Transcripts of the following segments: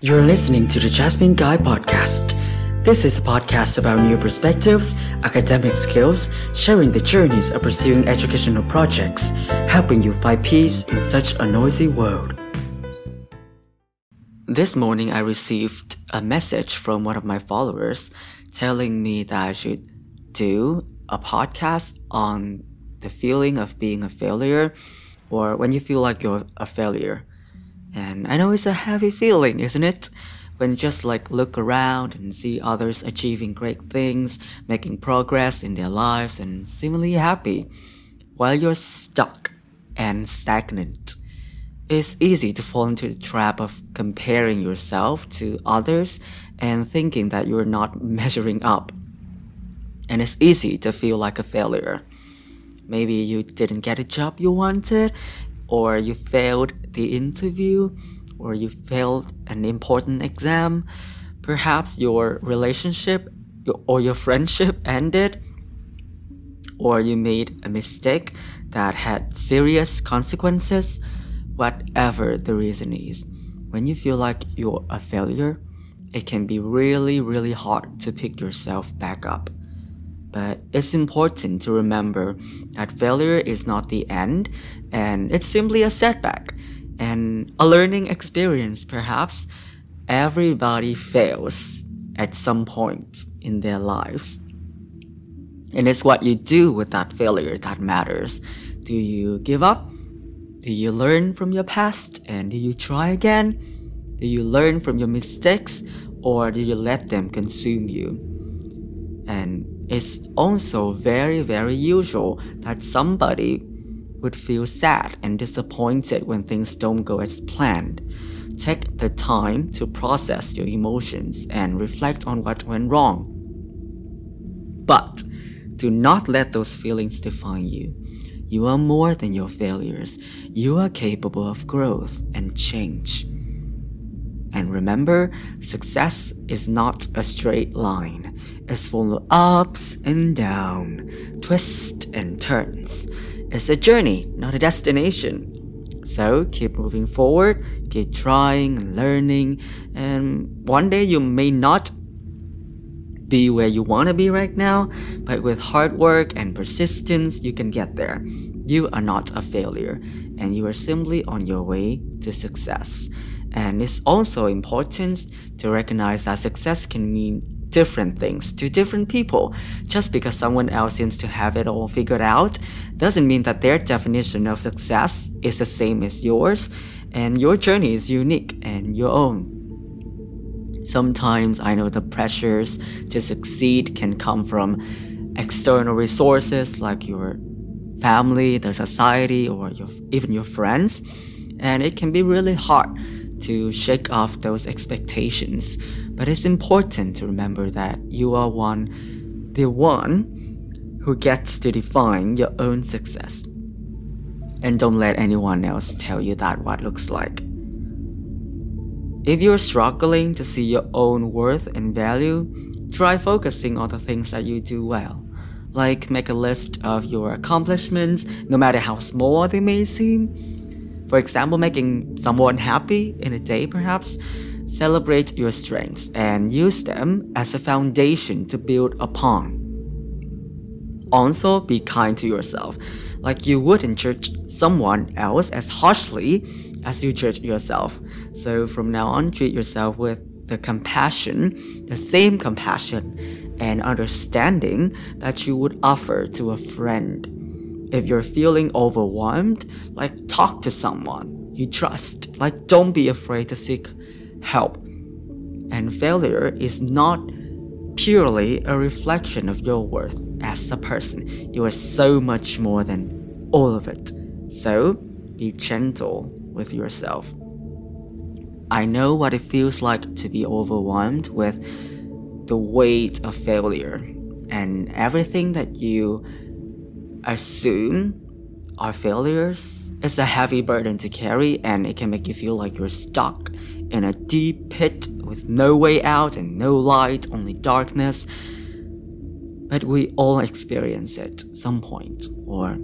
You're listening to the Jasmine Guy podcast. This is a podcast about new perspectives, academic skills, sharing the journeys of pursuing educational projects, helping you find peace in such a noisy world. This morning, I received a message from one of my followers telling me that I should do a podcast on the feeling of being a failure or when you feel like you're a failure. And I know it's a heavy feeling, isn't it? When just like look around and see others achieving great things, making progress in their lives, and seemingly happy, while you're stuck and stagnant. It's easy to fall into the trap of comparing yourself to others and thinking that you're not measuring up. And it's easy to feel like a failure. Maybe you didn't get a job you wanted, or you failed the interview, or you failed an important exam. Perhaps your relationship or your friendship ended, or you made a mistake that had serious consequences. Whatever the reason is, when you feel like you're a failure, it can be really, really hard to pick yourself back up. But it's important to remember that failure is not the end and it's simply a setback and a learning experience, perhaps. Everybody fails at some point in their lives. And it's what you do with that failure that matters. Do you give up? Do you learn from your past and do you try again? Do you learn from your mistakes or do you let them consume you? And it's also very, very usual that somebody would feel sad and disappointed when things don't go as planned. Take the time to process your emotions and reflect on what went wrong. But do not let those feelings define you. You are more than your failures. You are capable of growth and change. And remember, success is not a straight line. It's full of ups and downs, twists and turns. It's a journey, not a destination. So keep moving forward, keep trying learning, and one day you may not be where you want to be right now, but with hard work and persistence, you can get there. You are not a failure, and you are simply on your way to success. And it's also important to recognize that success can mean different things to different people. Just because someone else seems to have it all figured out doesn't mean that their definition of success is the same as yours, and your journey is unique and your own. Sometimes I know the pressures to succeed can come from external resources like your family, the society, or your, even your friends, and it can be really hard to shake off those expectations. But it's important to remember that you are one, the one who gets to define your own success. And don't let anyone else tell you that what looks like. If you're struggling to see your own worth and value, try focusing on the things that you do well. Like make a list of your accomplishments, no matter how small they may seem, for example, making someone happy in a day, perhaps. Celebrate your strengths and use them as a foundation to build upon. Also, be kind to yourself, like you wouldn't judge someone else as harshly as you judge yourself. So, from now on, treat yourself with the compassion, the same compassion and understanding that you would offer to a friend if you're feeling overwhelmed, like talk to someone you trust. Like don't be afraid to seek help. And failure is not purely a reflection of your worth as a person. You are so much more than all of it. So be gentle with yourself. I know what it feels like to be overwhelmed with the weight of failure and everything that you assume are failures is a heavy burden to carry and it can make you feel like you're stuck in a deep pit with no way out and no light, only darkness. But we all experience it some point or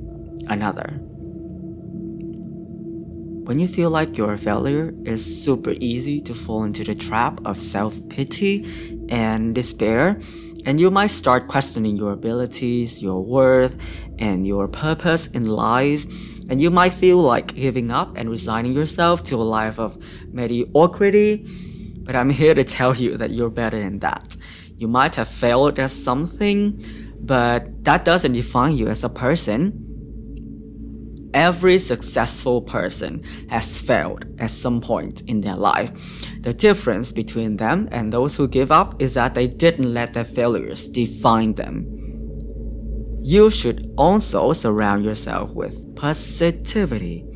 another. when you feel like you're a failure, it's super easy to fall into the trap of self pity and despair. And you might start questioning your abilities, your worth, and your purpose in life. And you might feel like giving up and resigning yourself to a life of mediocrity. But I'm here to tell you that you're better than that. You might have failed at something, but that doesn't define you as a person. Every successful person has failed at some point in their life. The difference between them and those who give up is that they didn't let their failures define them. You should also surround yourself with positivity.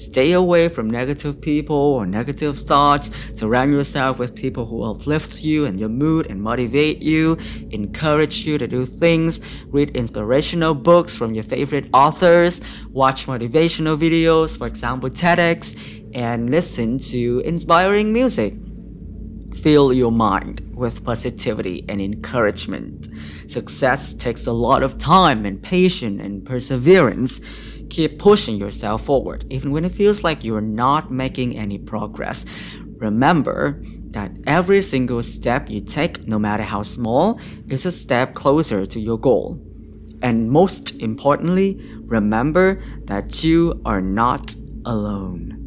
Stay away from negative people or negative thoughts. Surround yourself with people who uplift you and your mood and motivate you, encourage you to do things. Read inspirational books from your favorite authors. Watch motivational videos, for example, TEDx, and listen to inspiring music. Fill your mind with positivity and encouragement. Success takes a lot of time and patience and perseverance. Keep pushing yourself forward, even when it feels like you're not making any progress. Remember that every single step you take, no matter how small, is a step closer to your goal. And most importantly, remember that you are not alone.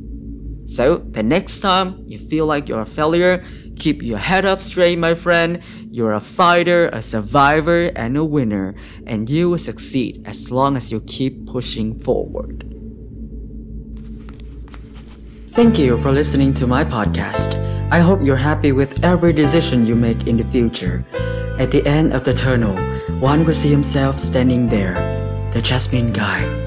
So, the next time you feel like you're a failure, Keep your head up straight, my friend. You're a fighter, a survivor, and a winner, and you will succeed as long as you keep pushing forward. Thank you for listening to my podcast. I hope you're happy with every decision you make in the future. At the end of the tunnel, one will see himself standing there, the Jasmine guy.